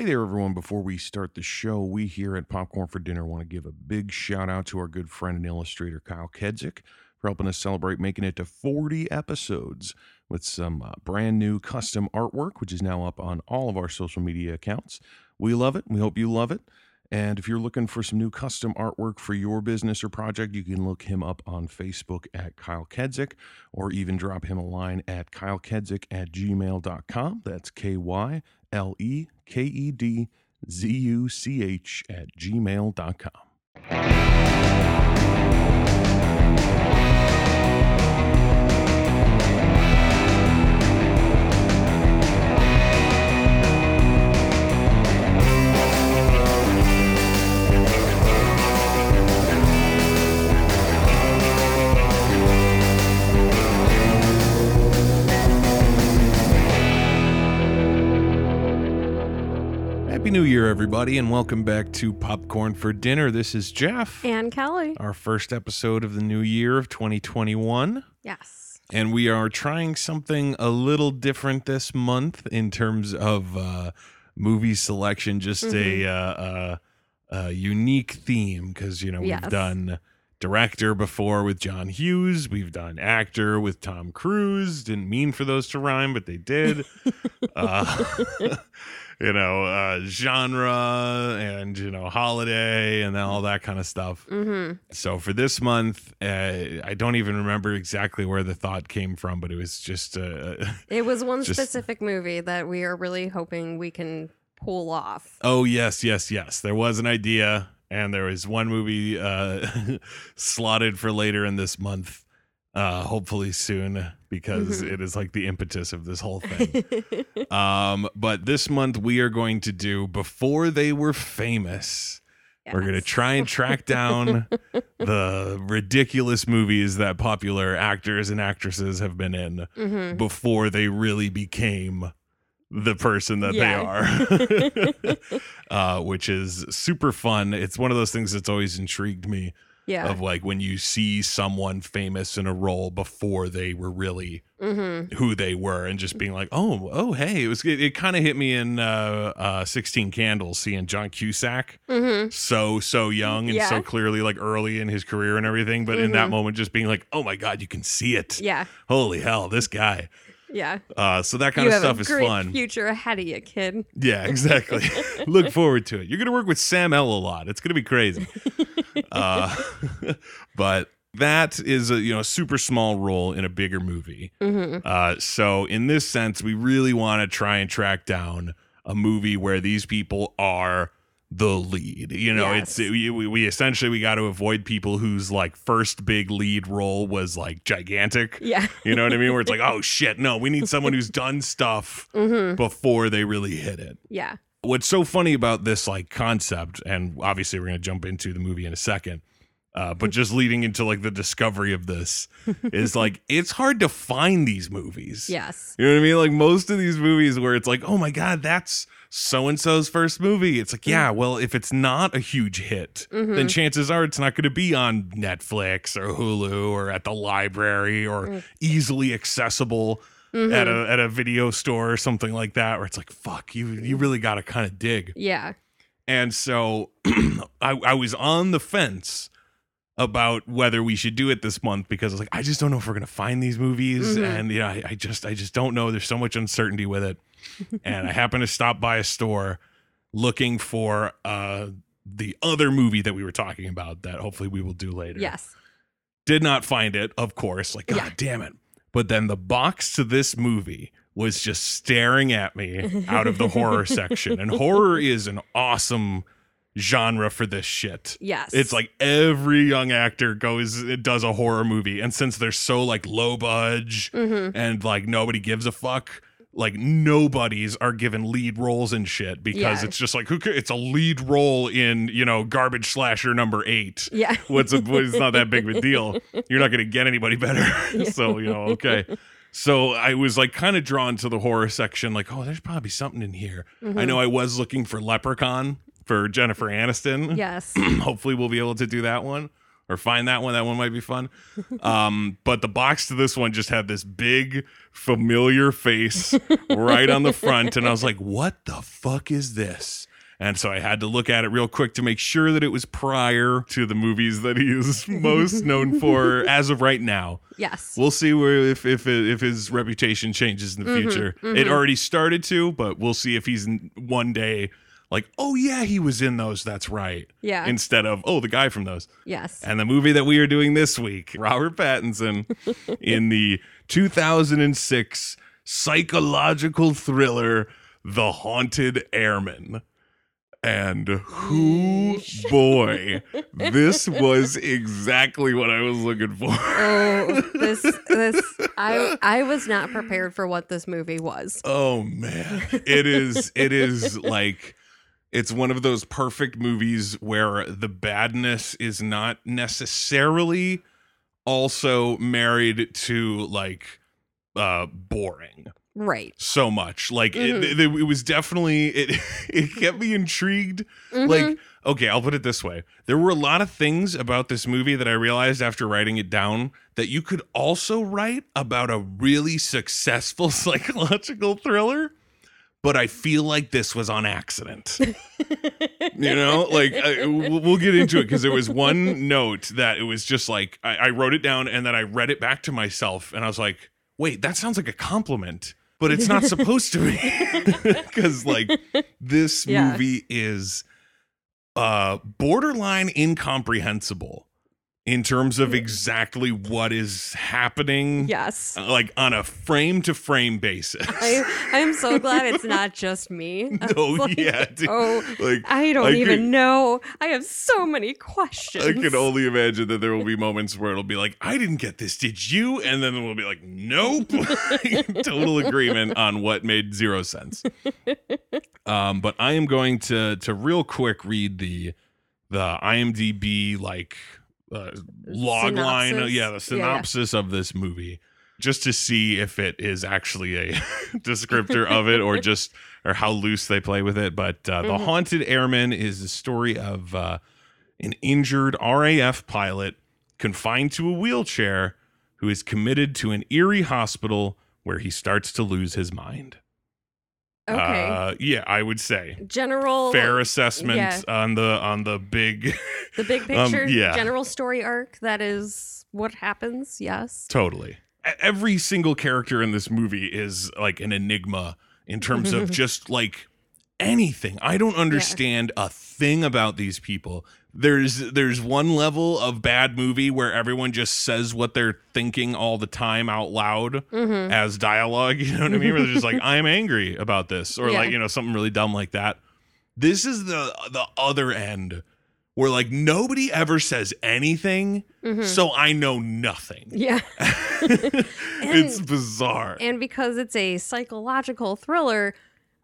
Hey there, everyone. Before we start the show, we here at Popcorn for Dinner want to give a big shout out to our good friend and illustrator, Kyle Kedzuch, for helping us celebrate making it to 40 episodes with some uh, brand new custom artwork, which is now up on all of our social media accounts. We love it. We hope you love it. And if you're looking for some new custom artwork for your business or project, you can look him up on Facebook at Kyle Kedzuch or even drop him a line at kylekedzuch at gmail.com. That's K Y L E K E D Z U C H at gmail.com. Happy New Year, everybody, and welcome back to Popcorn for Dinner. This is Jeff, And Kelly. our first episode of the new year of 2021. Yes. and we are trying something a little different this month in terms of uh, movie selection. Just a, uh, uh, a unique theme because you know we've done director before with John Hughes, we've done actor with Tom Cruise. Didn't mean for those to rhyme, but they did. uh, you know, uh, genre and you know holiday and all that kind of stuff. Mm-hmm. So for this month, uh, I don't even remember exactly where the thought came from, but it was just uh, It was one Just- specific movie that we are really hoping we can pull off. oh yes, yes, yes. There was an idea, and there was one movie uh, slotted for later in this month. Uh, hopefully soon, because Mhm. it is like the impetus of this whole thing. um, but this month we are going to do before they were famous. We're going to try and track down the ridiculous movies that popular actors and actresses have been in Mhm. before they really became the person that they are, uh, which is super fun. It's one of those things that's always intrigued me Yeah. of like when you see someone famous in a role before they were really Mm-hmm. who they were and just being like, oh, oh, hey, it was, it, it kind of hit me in uh, uh, 16 Candles seeing John Cusack Mm-hmm. so so young and so clearly like early in his career and everything but in that Mhm. moment just being like oh my god you can see it Yeah. holy hell this guy Yeah. uh so that kind you of stuff a is great fun future ahead of you, kid. yeah exactly look forward to it you're gonna work with sam l a lot it's gonna be crazy uh but that is a you know super small role in a bigger movie Mm-hmm. uh, so in this sense, we really want to try and track down a movie where these people are the lead. You know, Yes. it's we, we essentially we got to avoid people whose like first big lead role was like gigantic. Yeah. You know what I mean? Where it's like, oh shit, no, we need someone who's done stuff Mm-hmm. before they really hit it. Yeah. What's so funny about this like concept, and obviously we're gonna jump into the movie in a second. Uh, but just leading into like the discovery of this is like it's hard to find these movies. Yes. You know what I mean? Like most of these movies where it's like, oh my God, that's so and so's first movie. It's like, yeah, well, if it's not a huge hit, then Mhm. chances are it's not going to be on Netflix or Hulu or at the library or Mm. easily accessible Mhm. at a at a video store or something like that. Where it's like, fuck, you you really got to kind of dig. Yeah. And so I, I was on the fence about whether we should do it this month because I was like, I just don't know if we're gonna find these movies, Mhm. and yeah, I, I just I just don't know. There's so much uncertainty with it. and I happened to stop by a store looking for uh the other movie that we were talking about that hopefully we will do later. Yes. Did not find it, of course. Like, God Yeah. damn it. But then the box to this movie was just staring at me out of the horror section. And horror is an awesome genre for this shit. Yes. It's like every young actor goes it does a horror movie. And since they're so like low budge Mm-hmm. and like nobody gives a fuck, like nobodies are given lead roles and shit because Yeah. it's just like who ca- it's a lead role in, you know, garbage slasher number eight Yeah. what's a, it's not that big of a deal. You're not going to get anybody better. so, you know, okay. So I was like kind of drawn to the horror section, like, oh, there's probably something in here. I Mhm. know I was looking for Leprechaun for Jennifer Aniston. Yes. Hopefully we'll be able to do that one. or find that one. That one might be fun. Um, but the box to this one just had this big familiar face right on the front, and I was like, "What the fuck is this?" And so I had to look at it real quick to make sure that it was prior to the movies that he is most known for as of right now. Yes. We'll see where if if if his reputation changes in the Mhm, future. It already started to, but we'll see if he's one day like, oh yeah, he was in those. That's right. yeah. Instead of oh, the guy from those. yes. And the movie that we are doing this week, Robert Pattinson, in the 2006 psychological thriller, The Haunted Airman. And who boy, this was exactly what I was looking for. oh, this this I I was not prepared for what this movie was. Oh man. It is it is like it's one of those perfect movies where the badness is not necessarily also married to like uh boring Right. so much. Like Mhm. it, it, it was definitely it it kept me intrigued Mhm. like okay i'll put it this way there were a lot of things about this movie that i realized after writing it down that you could also write about a really successful psychological thriller but i feel like this was on accident. You know like I, we'll get into it because there was one note that it was just like I, I wrote it down and then i read it back to myself and i was like wait that sounds like a compliment but it's not supposed to be. Because like this Yeah. movie is uh borderline incomprehensible in terms of exactly what is happening yes. uh, like on a frame to frame basis I I'm so glad it's not just me. I no like, yeah dude. Oh, like I don't I even know. I have so many questions. I can only imagine that there will be moments where it'll be like, I didn't get this, did you? And then we'll be like, nope. Total agreement on what made zero sense. Um, but I am going to to real quick read the the IMDb like uh, log line, yeah, the Yeah, yeah. synopsis of this movie, just to see if it is actually a descriptor of it or just or how loose they play with it. But uh, the Mhm. Haunted Airman is the story of uh, an injured RAF pilot confined to a wheelchair who is committed to an eerie hospital where he starts to lose his mind. Okay. Uh, yeah, I would say General fair assessment yeah. on the on the big the big um, picture, yeah. general story arc. That is what happens. Yes. totally. Every single character in this movie is like an enigma in terms of just like anything. I don't understand a thing about these people. There's there's one level of bad movie where everyone just says what they're thinking all the time out loud Mm-hmm. as dialogue. You know what I mean? Where they're just like, I'm angry about this, or Yeah. like, you know, something really dumb like that. This is the the other end where like nobody ever says anything, Mhm. so I know nothing. Yeah. it's bizarre. And because it's a psychological thriller,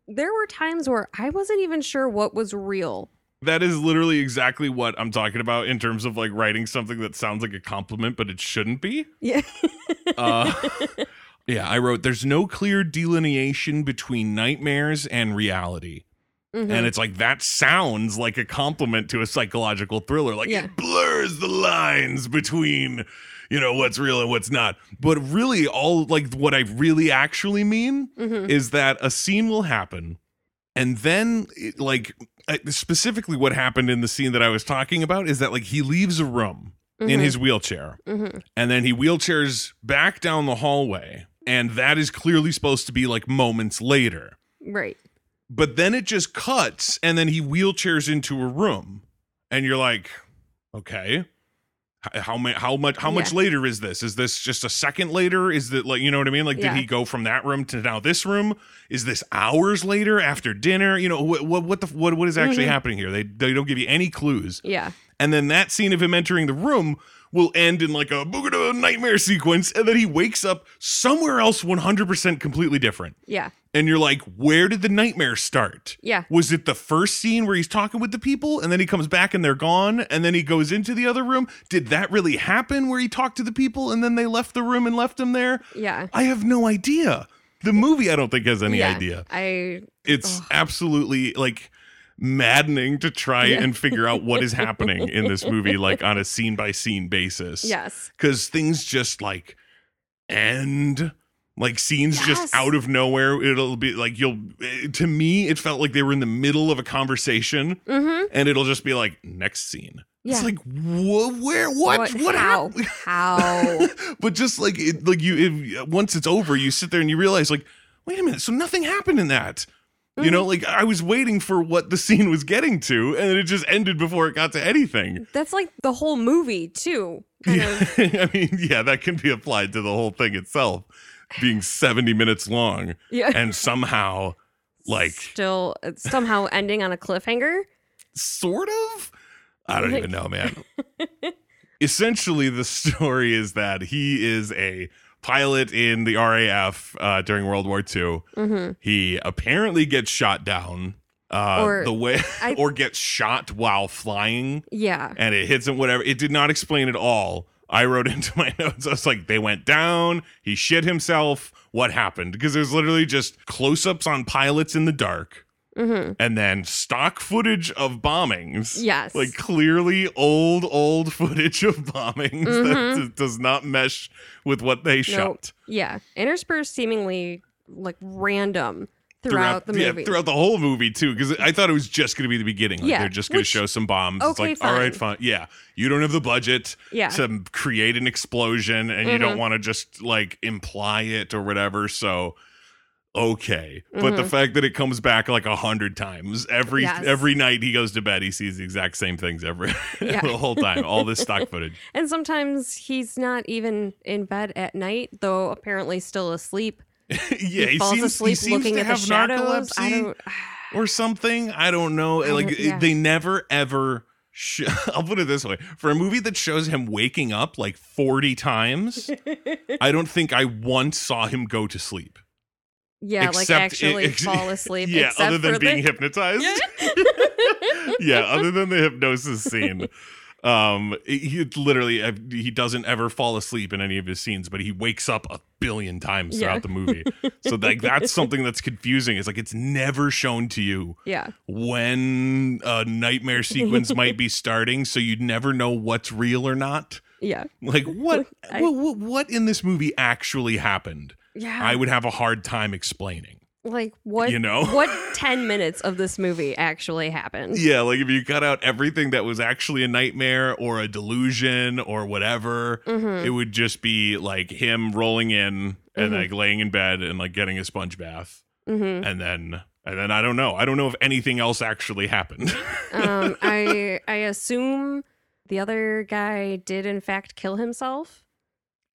there were times where I wasn't even sure what was real. That is literally exactly what I'm talking about in terms of like writing something that sounds like a compliment, but it shouldn't be. Yeah. Uh, yeah, I wrote, there's no clear delineation between nightmares and reality. Mhm. and it's like that sounds like a compliment to a psychological thriller like Yeah. it blurs the lines between you know what's real and what's not but really all like what i really actually mean Mhm. is that a scene will happen and then like specifically what happened in the scene that i was talking about is that like he leaves a room in Mhm. his wheelchair Mhm. and then he wheelchairs back down the hallway and that is clearly supposed to be like moments later Right. but then it just cuts and then he wheelchairs into a room and you're like okay how much how much how much Yeah. later is this is this just a second later is that like you know what i mean like Yeah. did he go from that room to now this room is this hours later after dinner you know what what, what the what what is actually Mhm. happening here they they don't give you any clues Yeah. and then that scene of him entering the room will end in like a nightmare sequence and then he wakes up somewhere else 100% completely different Yeah. And you're like, where did the nightmare start? Yeah. Was it the first scene where he's talking with the people and then he comes back and they're gone and then he goes into the other room? Did that really happen where he talked to the people and then they left the room and left him there? Yeah. I have no idea. The movie, I don't think, has any Yeah. idea. I It's Ugh. absolutely like maddening to try Yeah. and figure out what is happening in this movie, like on a scene by scene basis. Yes. Because things just like end. Like scenes Yes. just out of nowhere. It'll be like you'll. eh, To me, it felt like they were in the middle of a conversation, Mm-hmm. and it'll just be like next scene. Yeah. It's like wh- where what what, how? happened? How? but just like it, like you if, once it's over you sit there and you realize like wait a minute so nothing happened in that you Mm-hmm. know like i was waiting for what the scene was getting to and it just ended before it got to anything That's like the whole movie too. Kind yeah, of. i mean yeah that can be applied to the whole thing itself being 70 minutes long Yeah. and somehow like still somehow ending on a cliffhanger. sort of i don't Like- even know man essentially the story is that he is a pilot in the RAF uh, during World War II. Mm-hmm. He apparently gets shot down uh, Or- the way I- or gets shot while flying Yeah. and it hits him whatever. It did not explain at all. I wrote into my notes. I was like, they went down. He shit himself. What happened? Because there's literally just close-ups on pilots in the dark, Mm-hmm. and then stock footage of bombings Yes. like clearly old old footage of bombings that Mhm. d- does not mesh with what they shot yeah. Interspersed seemingly like random throughout, the yeah, movie. throughout the whole movie too because i thought it was just going to be the beginning like Yeah, they're just going to show some bombs it's okay, like all right fine. fine yeah you don't have the budget yeah. to create an explosion and you don't Mhm. want to just like imply it or whatever so okay but the Mhm. fact that it comes back like a hundred times every Yes. every night he goes to bed he sees the exact same things every Yeah. the whole time all this stock footage and sometimes he's not even in bed at night, though apparently still asleep. yeah, he, falls seems, asleep he seems looking to at have the narcolepsy or something. I don't know. I like don't- it- yeah. they never ever. Sh- I'll put it this way: for a movie that shows him waking up like forty times, I don't think I once saw him go to sleep. Yeah, like Except- actually ex- fall asleep. yeah, other than being the- hypnotized. yeah, other than the hypnosis scene. Um, he literally he doesn't ever fall asleep in any of his scenes, but he wakes up a billion times Yeah. throughout the movie. So like that's something that's confusing. It's like it's never shown to you yeah, when a nightmare sequence might be starting, so you'd never know what's real or not. yeah, Like what I- what, what what in this movie actually happened? yeah. I would have a hard time explaining. Like what? You know? what? Ten minutes of this movie actually happened. Yeah, like if you cut out everything that was actually a nightmare or a delusion or whatever, Mm-hmm. it would just be like him rolling in and Mhm. like laying in bed and like getting a sponge bath. Mm-hmm. And then and then I don't know. I don't know if anything else actually happened. um, I I assume the other guy did in fact kill himself.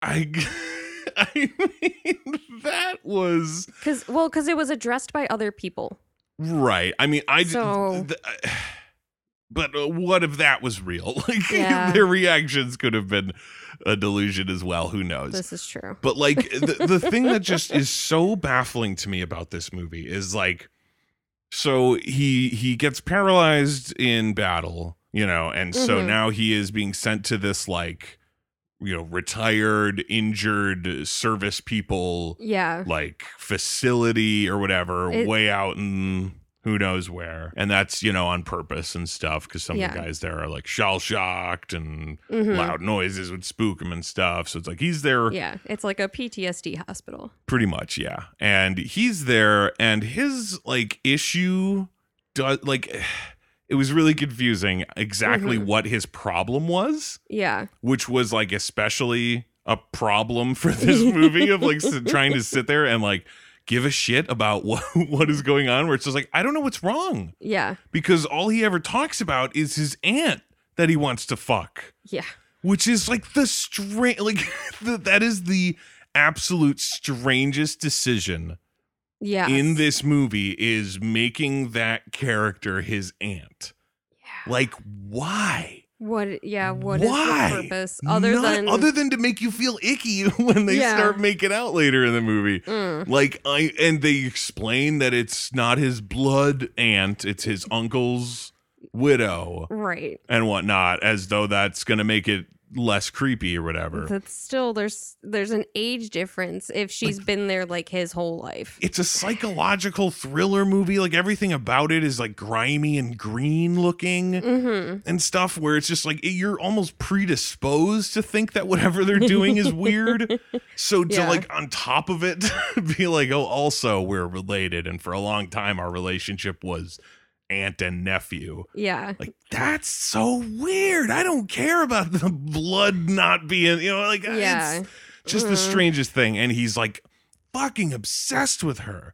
I I mean that was Cause well, cause it was addressed by other people. right. I mean I So- th- but uh, what if that was real? Like Yeah. their reactions could have been a delusion as well. Who knows? This is true. But like the, the thing that just is so baffling to me about this movie is like so he he gets paralyzed in battle, you know, and so Mhm. now he is being sent to this like you know, retired, injured service people Yeah. like facility or whatever, It- way out in who knows where. And that's, you know, on purpose and stuff because some of the guys there are like shell shocked and Mhm. loud noises would spook him and stuff. So it's like he's there Yeah. It's like a PTSD hospital. pretty much, yeah. And he's there and his like issue does like it was really confusing exactly Mhm. what his problem was, Yeah. which was like especially a problem for this movie of like trying to sit there and like give a shit about what what is going on where it's just like I don't know what's wrong Yeah. because all he ever talks about is his aunt that he wants to fuck Yeah. which is like the strange like the, that is the absolute strangest decision Yeah. in this movie is making that character his aunt Yeah. like why What? Yeah. What Why? the purpose other Not- than other than to make you feel icky when they Yeah. start making out later in the movie Mm, like i and they explain that it's not his blood aunt it's his uncle's widow right? and whatnot as though that's gonna make it less creepy or whatever. That's still there's there's an age difference if she's been there like his whole life. It's a psychological thriller movie. Like everything about it is like grimy and green looking Mm-hmm. and stuff where it's just like you're almost predisposed to think that whatever they're doing is weird. So to Yeah. like on top of it be like, oh, also we're related. And for a long time our relationship was aunt and nephew. Yeah. Like that's so weird. I don't care about the blood not being, you know, like Yeah. it's just the Mhm. strangest thing. And he's like fucking obsessed with her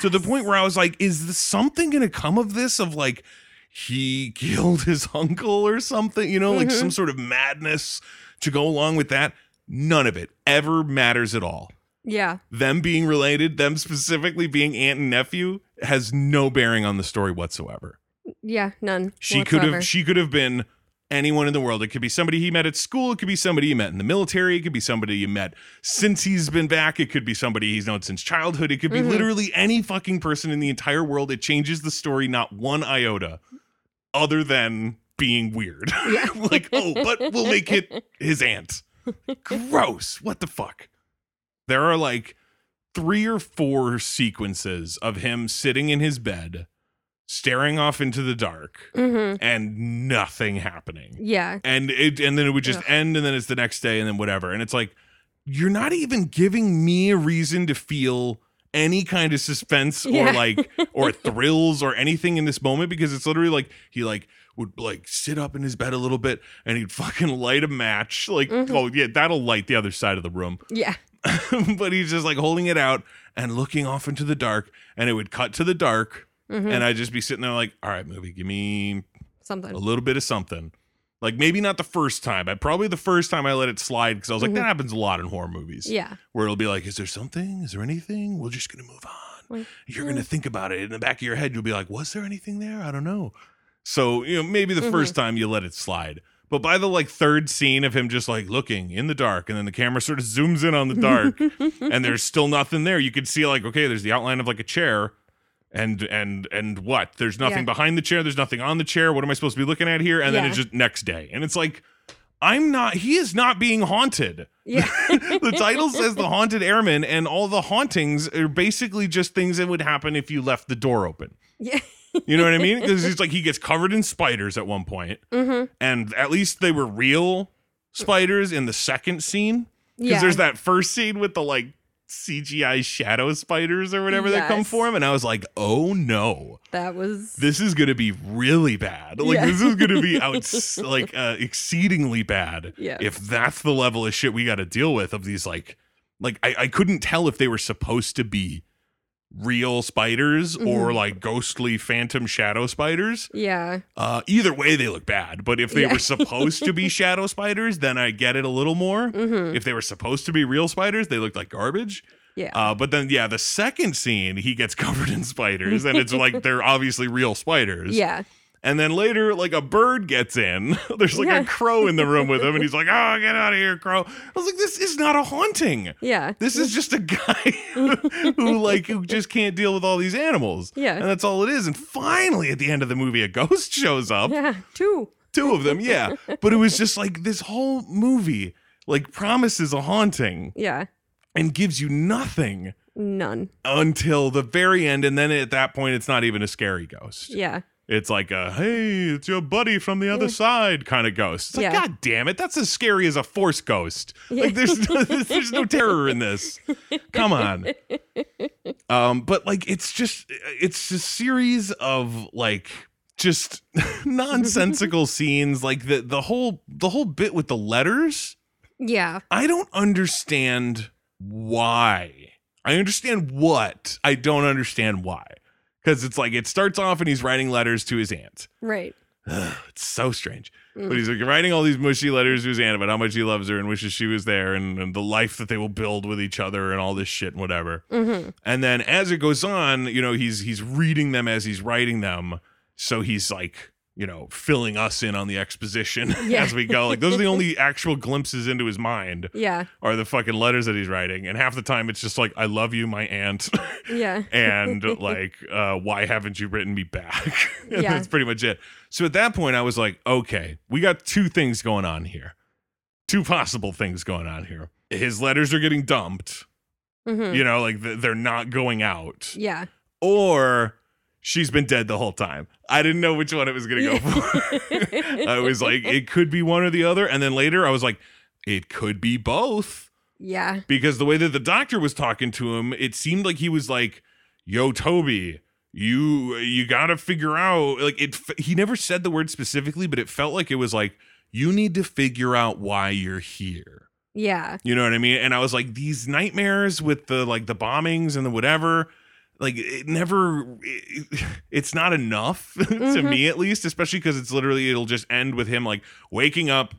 to the point where I was like, is this something going to come of this? Of like, he killed his uncle or something, you know, like Mhm. some sort of madness to go along with that. None of it ever matters at all. Yeah. Them being related, them specifically being aunt and nephew, has no bearing on the story whatsoever. Yeah. None. She could have she could have been anyone in the world. It could be somebody he met at school, it could be somebody he met in the military, it could be somebody you met since he's been back, it could be somebody he's known since childhood, it could be Mhm. literally any fucking person in the entire world. It changes the story not one iota other than being weird. Yeah. like, oh, but we'll make it his aunt. Gross. What the fuck? There are like three or four sequences of him sitting in his bed, staring off into the dark, Mm-hmm. and nothing happening. Yeah. And it and then it would just Ugh. end and then it's the next day and then whatever. And it's like you're not even giving me a reason to feel any kind of suspense Yeah. or like or thrills or anything in this moment because it's literally like he like would like sit up in his bed a little bit and he'd fucking light a match like Mhm. oh yeah that'll light the other side of the room Yeah. but he's just like holding it out and looking off into the dark and it would cut to the dark Mm-hmm. and I'd just be sitting there like all right movie give me Something. a little bit of something. Like maybe not the first time. I probably the first time I let it slide because I was like, Mhm. that happens a lot in horror movies. Yeah. Where it'll be like, is there something? Is there anything? We're just gonna move on. Like, You're yeah. gonna think about it in the back of your head. You'll be like, was there anything there? I don't know. So you know, maybe the first Mm-hmm. time you let it slide. But by the like third scene of him just like looking in the dark, and then the camera sort of zooms in on the dark, and there's still nothing there. You could see like, okay, there's the outline of like a chair, and and and what? There's nothing Yeah. behind the chair. There's nothing on the chair. What am I supposed to be looking at here? And then it's just next day, and it's like, I'm not. He is not being haunted. Yeah. the title says the haunted airman, and all the hauntings are basically just things that would happen if you left the door open. Yeah. You know what I mean? Because it's like he gets covered in spiders at one point, Mm-hmm. and at least they were real spiders in the second scene. Because Yeah. there's that first scene with the like CGI shadow spiders or whatever that come for him, and I was like, oh no, that was. this is gonna be really bad. Like Yeah. this is gonna be out like uh, exceedingly bad. Yeah. If that's the level of shit we got to deal with of these like, like I, I couldn't tell if they were supposed to be real spiders or Mhm. like ghostly phantom shadow spiders. yeah. Uh, either way, they look bad. But if they Yeah. were supposed to be shadow spiders, then I get it a little more. Mm-hmm. If they were supposed to be real spiders, they looked like garbage. Yeah. Uh, but then, yeah, the second scene, he gets covered in spiders, and it's like they're obviously real spiders. yeah. And then later, like a bird gets in. There's like Yeah. a crow in the room with him, and he's like, "Oh, get out of here, crow!" I was like, "This is not a haunting. Yeah. This is just a guy who like who just can't deal with all these animals." Yeah. and that's all it is. And finally, at the end of the movie, a ghost shows up. Yeah. Two. Two of them, yeah. But it was just like this whole movie like promises a haunting Yeah. and gives you nothing None. until the very end, and then at that point, it's not even a scary ghost. Yeah. It's like a hey, it's your buddy from the other side kind of ghost. It's like, Yeah. God damn it, that's as scary as a force ghost. Yeah. Like there's no, there's no terror in this. Come on. Um, but like it's just it's a series of like just nonsensical scenes. Like the the whole the whole bit with the letters. Yeah. I don't understand why. I understand what. I don't understand why. Because it's like it starts off and he's writing letters to his aunt. Right. Ugh, it's so strange. Mm. But he's like writing all these mushy letters to his aunt about how much he loves her and wishes she was there and, and the life that they will build with each other and all this shit and whatever. Mm-hmm. And then as it goes on, you know, he's he's reading them as he's writing them. So he's like, you know, filling us in on the exposition Yeah. as we go. Like those are the only actual glimpses into his mind Yeah. are the fucking letters that he's writing. And half the time it's just like, I love you, my aunt. Yeah. and like, uh, why haven't you written me back? Yeah. That's pretty much it. So at that point, I was like, okay, we got two things going on here. two possible things going on here. His letters are getting dumped, Mhm. you know, like th- they're not going out, Yeah. or she's been dead the whole time. I didn't know which one it was going to go for. I was like, it could be one or the other. And then later I was like, it could be both Yeah. because the way that the doctor was talking to him, it seemed like he was like, "Yo, Toby, you you got to figure out." Like it, he never said the word specifically, but it felt like it was like, "You need to figure out why you're here." Yeah. You know what I mean? And I was like, these nightmares with the like the bombings and the whatever. Like it never, it, it's not enough to Mhm. me at least, especially because it's literally it'll just end with him like waking up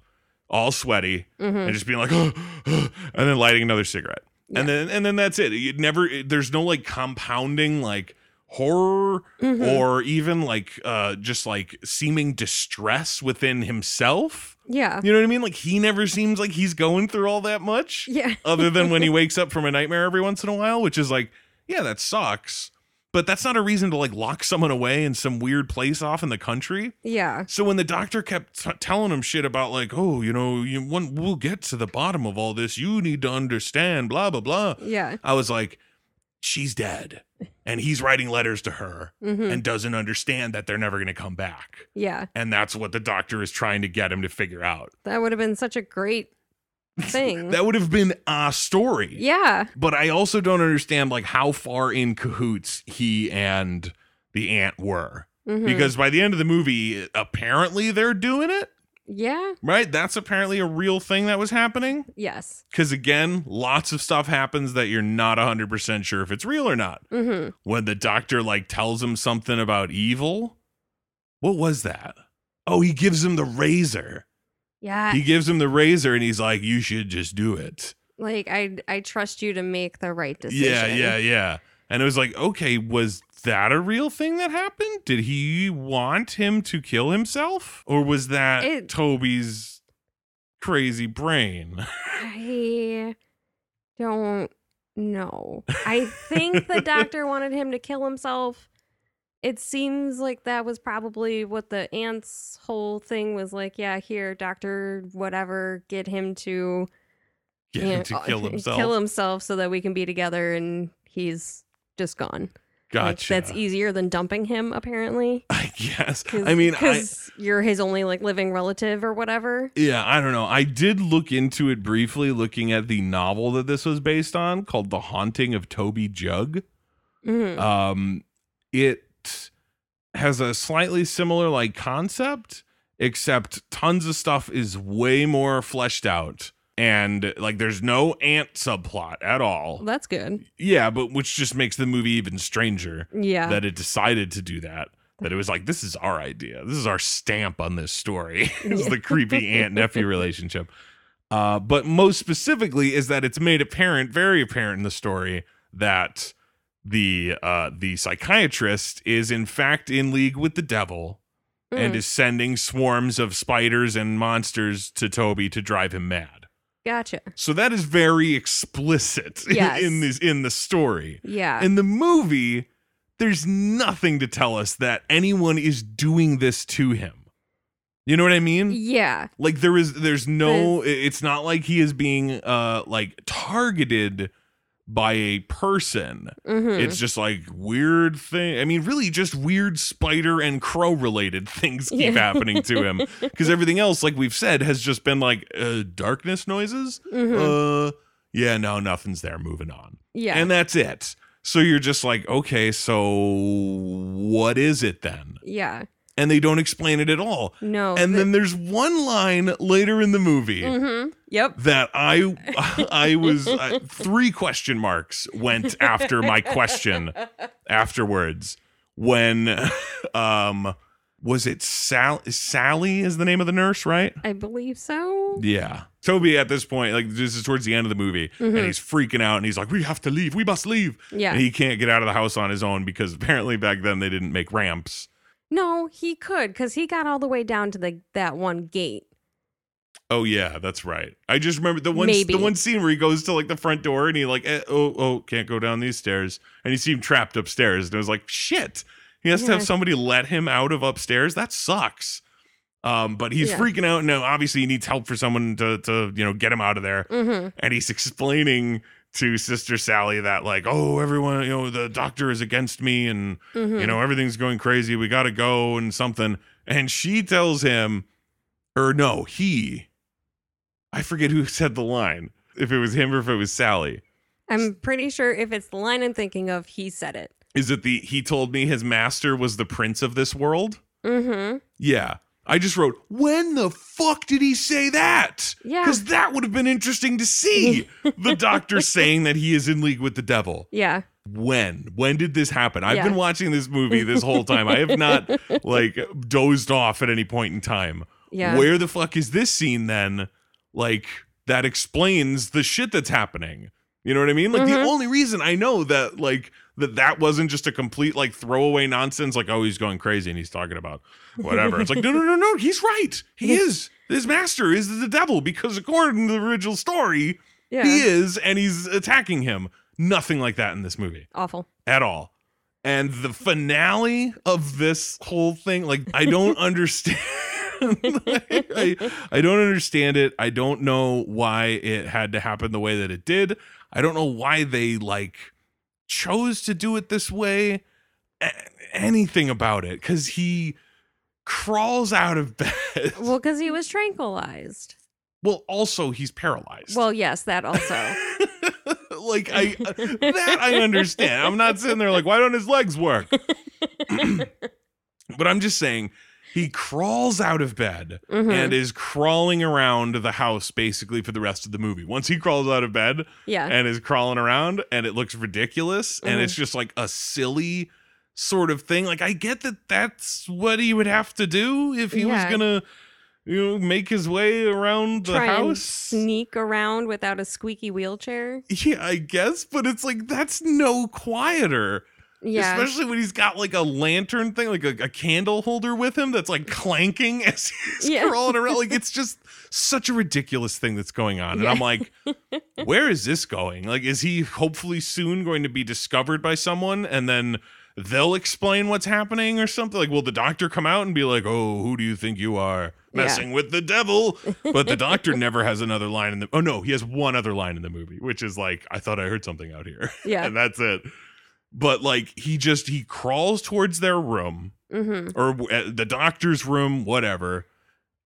all sweaty, hmm and just being like, and then lighting another cigarette, Yeah. and then and then that's it. It never. It, there's no like compounding like horror Mhm. or even like uh just like seeming distress within himself. Yeah. You know what I mean? Like he never seems like he's going through all that much, Yeah. other than when he wakes up from a nightmare every once in a while, which is like, yeah, that sucks. But that's not a reason to like lock someone away in some weird place off in the country. Yeah. So when the doctor kept t- telling him shit about like, oh, you know, you one, we'll get to the bottom of all this. You need to understand, blah blah blah. Yeah. I was like, she's dead, and he's writing letters to her hmm and doesn't understand that they're never going to come back, Yeah. and that's what the doctor is trying to get him to figure out. That would have been such a great thing. That would have been a story. yeah. But I also don't understand like how far in cahoots he and the aunt were. Mhm. Because by the end of the movie, apparently they're doing it. yeah. Right? That's apparently a real thing that was happening. Yes. Because again, lots of stuff happens that you're not 100% sure if it's real or not. hmm When the doctor like tells him something about evil, what was that? Oh, he gives him the razor. Yeah. He gives him the razor and he's like, you should just do it. like I I trust you to make the right decision. Yeah, yeah, yeah. And it was like, okay, was that a real thing that happened? Did he want him to kill himself? Or was that It- Toby's crazy brain? I don't know. I think the doctor wanted him to kill himself. It seems like that was probably what the aunt's whole thing was like. Yeah, here, doctor, whatever, get him to Get you him know, to kill uh, himself. kill himself so that we can be together, and he's just gone. Like, that's easier than dumping him, apparently. I guess. I mean, I, 'cause you're his only like living relative or whatever. yeah, I don't know. I did look into it briefly, looking at the novel that this was based on called The Haunting of Toby Jugg. Mhm. um it has a slightly similar like concept except tons of stuff is way more fleshed out and like there's no aunt subplot at all that's good. yeah but which just makes the movie even stranger Yeah. that it decided to do that that it was like this is our idea this is our stamp on this story is Yeah. the creepy aunt nephew relationship uh, but most specifically is that it's made apparent very apparent in the story that the uh, the psychiatrist is in fact in league with the devil and Mm, is sending swarms of spiders and monsters to Toby to drive him mad. gotcha. So that is very explicit in- Yes. in this in the story. Yeah. In the movie, there's nothing to tell us that anyone is doing this to him. You know what I mean? yeah. Like there is there's no it's not like he is being uh like targeted by a person. hmm It's just like weird thing. I mean, really just weird spider and crow related things keep Yeah. happening to him because everything else like we've said has just been like uh, darkness noises. Mhm. Uh yeah, no, nothing's there. Moving on. yeah. And that's it. So you're just like, okay, so what is it then? yeah. And they don't explain it at all. No. And then there's one line later in the movie hmm Yep. that I I was uh, three question marks went after my question afterwards when um was it Sal Sally is the name of the nurse, right? I believe so. Yeah. Toby at this point, like this is towards the end of the movie, and Mhm. he's freaking out and he's like, We have to leave, we must leave. Yeah. And he can't get out of the house on his own because apparently back then they didn't make ramps. No, he could because he got all the way down to the that one gate. Oh yeah, that's right. I just remember the one Maybe. the one scene where he goes to like the front door and he like eh, oh oh can't go down these stairs and he seemed trapped upstairs and it was like shit. He has to have somebody let him out of upstairs. That sucks. Um, but he's Yeah. freaking out now. Obviously, he needs help for someone to to you know get him out of there. Mm-hmm. And he's explaining to Sister Sally that like, oh, everyone, you know, the doctor is against me, and Mm-hmm. you know everything's going crazy. We got to go and something. And she tells him, or no, he. I forget who said the line. If it was him or if it was Sally. I'm pretty sure if it's the line I'm thinking of, he said it. Is it the he told me his master was the prince of this world? Mm-hmm. Yeah. I just wrote, when the fuck did he say that? Yeah. Because that would have been interesting to see. the doctor saying that he is in league with the devil. Yeah. When? When did this happen? I've Yeah. been watching this movie this whole time. I have not like dozed off at any point in time. Yeah. Where the fuck is this scene then? Like that explains the shit that's happening. You know what I mean? Like the Mhm. only reason I know that like that that wasn't just a complete like throwaway nonsense like oh he's going crazy and he's talking about whatever. it's like no no no no he's right. He is. His master is the devil because according to the original story yeah. he is and he's attacking him. Nothing like that in this movie Awful. at all. And the finale of this whole thing, like I don't understand. Like, I, I don't understand it. I don't know why it had to happen the way that it did. I don't know why they like chose to do it this way. Anything about it because he crawls out of bed. Well, because he was tranquilized. well, also he's paralyzed. Well, yes, that also. like I uh, that I understand. I'm not sitting there like why don't his legs work? but I'm just saying he crawls out of bed Mhm. and is crawling around the house basically for the rest of the movie. Once he crawls out of bed yeah. and is crawling around and it looks ridiculous and Mhm. it's just like a silly sort of thing. Like I get that that's what he would have to do if he was going to you know make his way around the Try and house. sneak around without a squeaky wheelchair. Yeah, I guess, but it's like that's no quieter. Yeah. Especially when he's got like a lantern thing, like a, a candle holder with him that's like clanking as he's Yeah. crawling around. Like it's just such a ridiculous thing that's going on. And Yeah. I'm like, where is this going? Like, is he hopefully soon going to be discovered by someone and then they'll explain what's happening or something? Like, will the doctor come out and be like, oh, who do you think you are? Yeah. Messing with the devil. But the doctor never has another line in the oh no, he has one other line in the movie, which is like, I thought I heard something out here. yeah. and that's it. But like he just he crawls towards their room Mm-hmm. or uh, the doctor's room, whatever.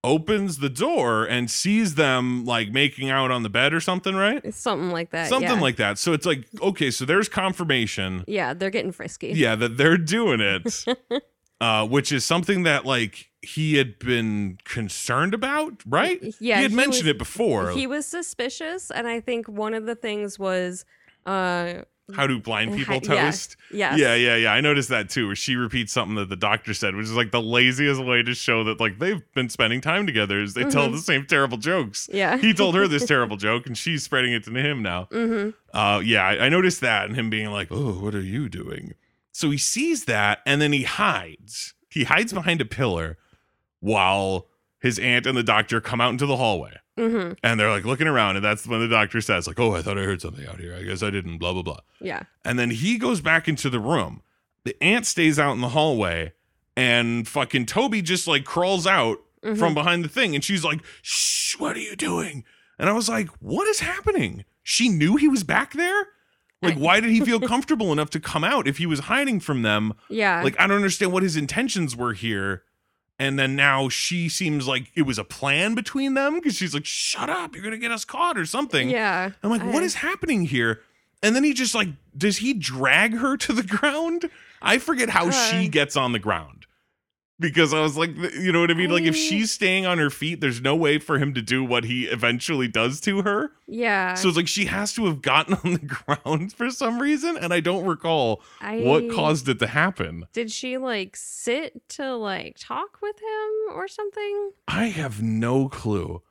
Opens the door and sees them like making out on the bed or something, right? It's something like that. something yeah. like that. So it's like okay, so there's confirmation, Yeah, they're getting frisky. yeah, that they're doing it, uh, which is something that like he had been concerned about, right? Yeah, he had he mentioned was- it before. He was suspicious, and I think one of the things was, uh, How do blind people Yeah. toast? yes. Yeah, yeah, yeah. I noticed that too, where she repeats something that the doctor said, which is like the laziest way to show that like they've been spending time together is they tell Mhm. the same terrible jokes. Yeah. He told her this terrible joke and she's spreading it to him now. mm-hmm. Uh yeah, I, I noticed that and him being like, Oh, what are you doing? So he sees that and then he hides. He hides behind a pillar while his aunt and the doctor come out into the hallway. Mm-hmm. And they're like looking around, and that's when the doctor says, like, oh, I thought I heard something out here. I guess I didn't, blah, blah, blah. Yeah. And then he goes back into the room. The aunt stays out in the hallway, and fucking Toby just like crawls out Mhm. from behind the thing, and she's like, "Shh, what are you doing?" And I was like, "What is happening?" She knew he was back there. Like, why did he feel comfortable enough to come out if he was hiding from them? Yeah. Like, I don't understand what his intentions were here. And then now she seems like it was a plan between them because she's like, "Shut up, you're gonna get us caught or something." yeah. I'm like, what I- is happening here? And then he just like, does he drag her to the ground? I forget how Uh. she gets on the ground. Because I was like, you know what I mean? Like, if oh. she's staying on her feet, there's no way for him to do what he eventually does to her. Yeah. So it's like she has to have gotten on the ground for some reason. And I don't recall I, what caused it to happen. Did she like sit to like talk with him or something? I have no clue.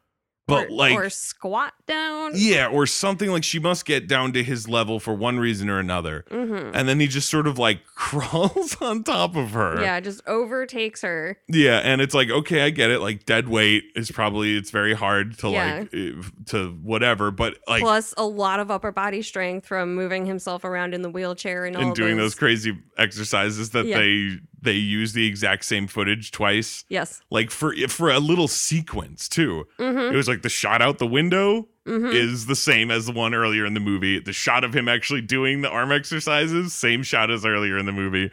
But or, like, or squat down? yeah, or something like she must get down to his level for one reason or another. Mm-hmm. and then he just sort of like crawls on top of her. Yeah, just overtakes her. Yeah, and it's like, okay, I get it. Like dead weight is probably it's very hard to Yeah. like eh, to whatever, but like Plus a lot of upper body strength from moving himself around in the wheelchair and all and doing those those crazy exercises that Yeah. they they use the exact same footage twice, Yes. like for for a little sequence too. Mm-hmm. It was like the shot out the window Mm-hmm. is the same as the one earlier in the movie. The shot of him actually doing the arm exercises, same shot as earlier in the movie. I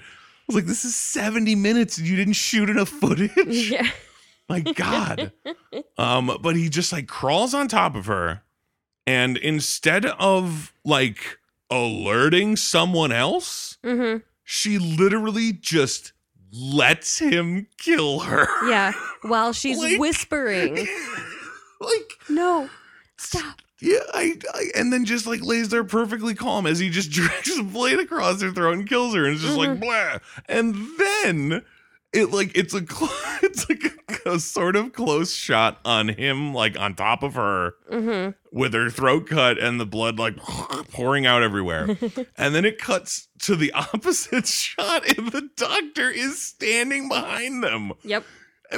was like, this is 70 minutes and you didn't shoot enough footage. yeah. My God. um, but he just like crawls on top of her, and instead of like alerting someone else, Mm-hmm. she literally just lets him kill her. Yeah. While she's Like- whispering, like no, stop. Yeah, I, I and then just like lays there perfectly calm as he just drags a blade across her throat and kills her, and it's just like mm-hmm. blah. And then it like it's a it's like a, a sort of close shot on him like on top of her Mm-hmm. with her throat cut and the blood like pouring out everywhere. and then it cuts to the opposite shot, and the doctor is standing behind them Yep.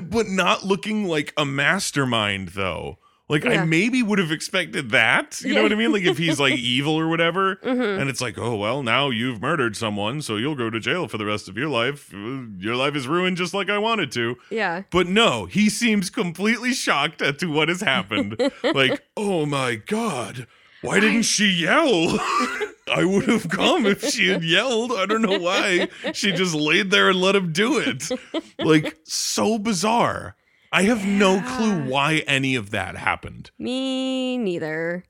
but not looking like a mastermind though. Like I maybe would have expected that. You know what I mean? Like if he's like evil or whatever. Mm-hmm. And it's like, oh well, now you've murdered someone, so you'll go to jail for the rest of your life. Your life is ruined just like I wanted to. Yeah. But no, he seems completely shocked at to what has happened. like, oh my god, why didn't she yell? I would have come if she had yelled. I don't know why. She just laid there and let him do it. Like, so bizarre. I have no clue why any of that happened. Me neither.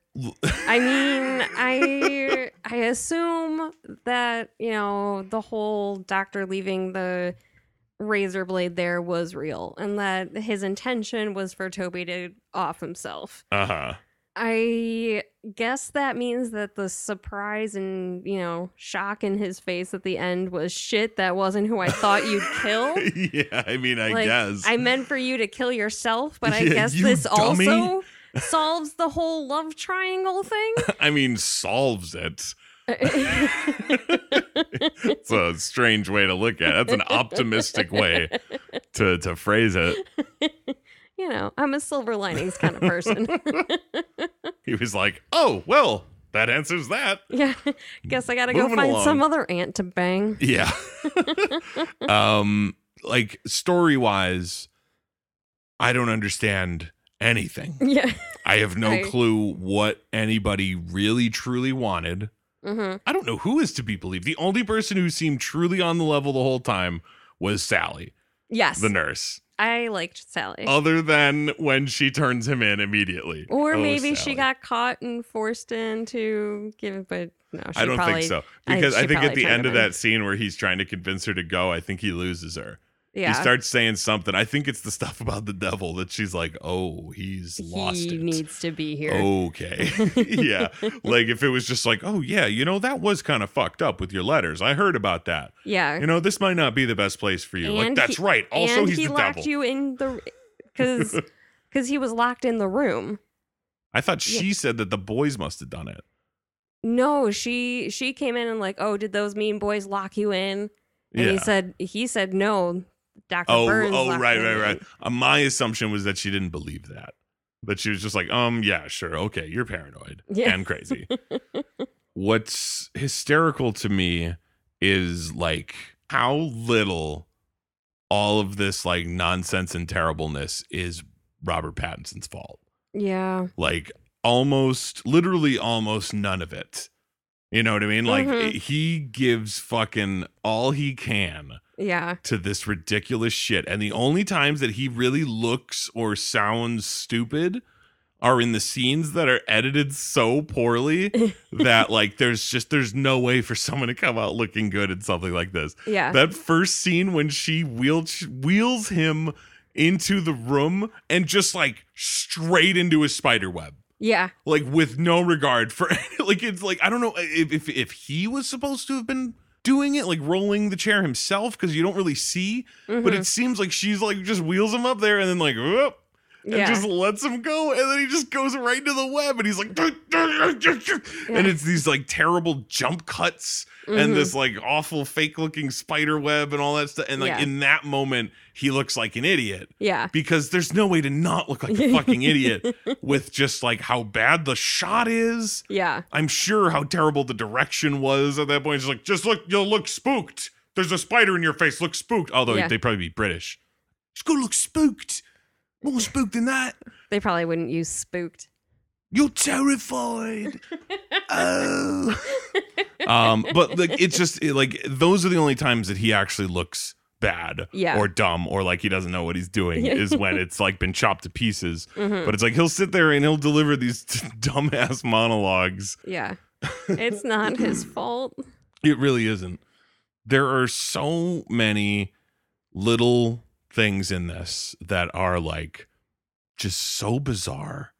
I mean, I I assume that you know the whole doctor leaving the razor blade there was real, and that his intention was for Toby to off himself. Uh huh. I guess that means that the surprise and you know shock in his face at the end was shit. That wasn't who I thought you'd kill. yeah, I mean, I Like, guess. I meant for you to kill yourself, but I Yeah, guess this dummy. also solves the whole love triangle thing. I mean, solves it. it's a strange way to look at it. That's an optimistic way to, to phrase it. You know, I'm a silver linings kind of person. He was like, oh, well, that answers that. yeah, guess I gotta go find along. some other aunt to bang. Yeah. um, like story wise, I don't understand anything. Yeah. I have no clue what anybody really truly wanted. hmm I don't know who is to be believed. The only person who seemed truly on the level the whole time was Sally, Yes, the nurse. I liked Sally. Other than when she turns him in immediately. or Oh, maybe she got caught and forced into give, but no, she I don't probably, think so. Because I, she think at the end of in. that scene where he's trying to convince her to go, I think he loses her. Yeah, He starts saying something. I think it's the stuff about the devil that she's like, oh, he's lost he needs to be here. Okay. yeah. Like if it was just like, oh, yeah, you know, that was kind of fucked up with your letters. I heard about that. yeah, You know, this might not be the best place for you. like, that's he- right. Also, and he's he the locked devil. you in the because because he was locked in the room. I thought Yeah. she said that the boys must have done it. No, she she came in and like, oh, did those mean boys lock you in? And Yeah. he said he said no. Doctor oh, Burns. oh, right, right, right. Uh, my assumption was that she didn't believe that. That she was just like, um, yeah, sure, okay, you're paranoid Yeah. and crazy. What's hysterical to me is like how little all of this like nonsense and terribleness is Robert Pattinson's fault. Yeah, Like almost, literally, almost none of it. You know what I mean? Like Mhm. he gives fucking all he can yeah, to this ridiculous shit. And the only times that he really looks or sounds stupid are in the scenes that are edited so poorly that like there's just there's no way for someone to come out looking good in something like this. yeah, That first scene when she wheels wheels him into the room and just like straight into a spider web yeah, like with no regard for like it's like I don't know if if, if he was supposed to have been doing it like rolling the chair himself because you don't really see but mhm, it seems like she's like just wheels him up there and then like whoop and yeah, just lets him go and then he just goes right into the web and he's like and it's these like terrible jump cuts and mhm, this like awful fake looking spider web and all that stuff and like Yeah. in that moment he looks like an idiot yeah, because there's no way to not look like a fucking idiot with just like how bad the shot is. yeah, I'm sure how terrible the direction was at that point. It's like, just look, you'll look spooked. there's a spider in your face. Look spooked. Although Yeah. they'd probably be British. She's gonna look spooked. More spooked than that. They probably wouldn't use spooked. You're terrified. oh. um, but like it's just it, like those are the only times that he actually looks bad Yeah. or dumb or like he doesn't know what he's doing is when it's like been chopped to pieces. Mhm. But it's like he'll sit there and he'll deliver these dumbass monologues. Yeah. It's not his fault. It really isn't. There are so many little things in this that are like just so bizarre.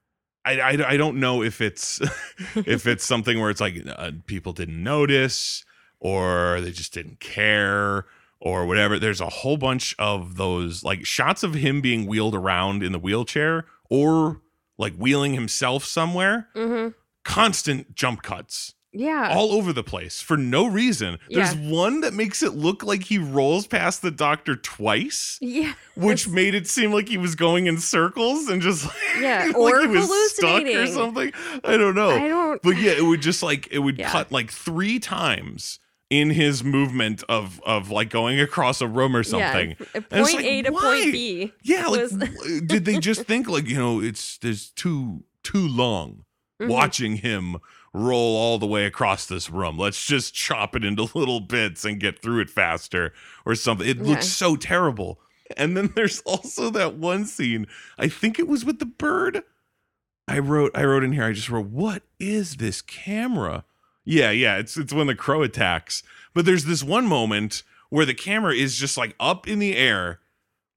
I, I, I don't know if it's if it's something where it's like uh, people didn't notice or they just didn't care or whatever. There's a whole bunch of those like shots of him being wheeled around in the wheelchair or like wheeling himself somewhere. hmm Constant jump cuts Yeah. all over the place for no reason. There's one that makes it look like he rolls past the doctor twice, yeah. which made it seem like he was going in circles and just like, Yeah, like or he was stuck or something. I don't know. I don't. but yeah, it would just like it would Yeah. cut like three times in his movement of of like going across a room or something. Yeah. Point like, A to why? point B. Yeah, like was- did they just think like you know it's there's too too long Mhm. watching him roll all the way across this room. Let's just chop it into little bits and get through it faster or something. It Yeah. looks so terrible. And then there's also that one scene. I think it was with the bird. I wrote I wrote in here I just wrote what is this camera? Yeah, yeah, it's it's when the crow attacks. But there's this one moment where the camera is just like up in the air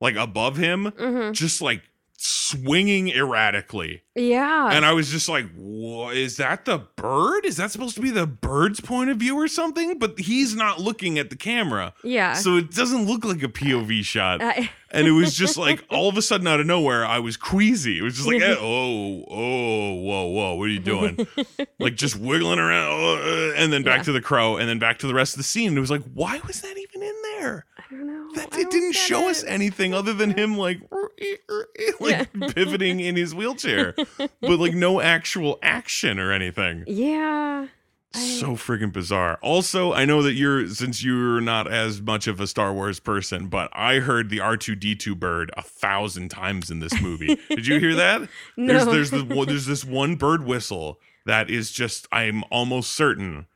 like above him hmm just like swinging erratically. Yeah. And I was just like, is that the bird? Is that supposed to be the bird's point of view or something?" But he's not looking at the camera. yeah. So it doesn't look like a POV shot. I- And it was just like all of a sudden out of nowhere, I was queasy. It was just like, eh, oh, oh, whoa, whoa, what are you doing? like just wiggling around, uh, and then back Yeah. to the crow, and then back to the rest of the scene. And It was like, why was that even in there? Don't know. That it didn't show us anything other than him like like Yeah. pivoting in his wheelchair, but like no actual action or anything. Yeah. I- So friggin' bizarre. Also, I know that you're since you're not as much of a Star Wars person, but I heard the R2D2 bird a thousand times in this movie. Did you hear that? No. There's there's the there's this one bird whistle that is just I'm almost certain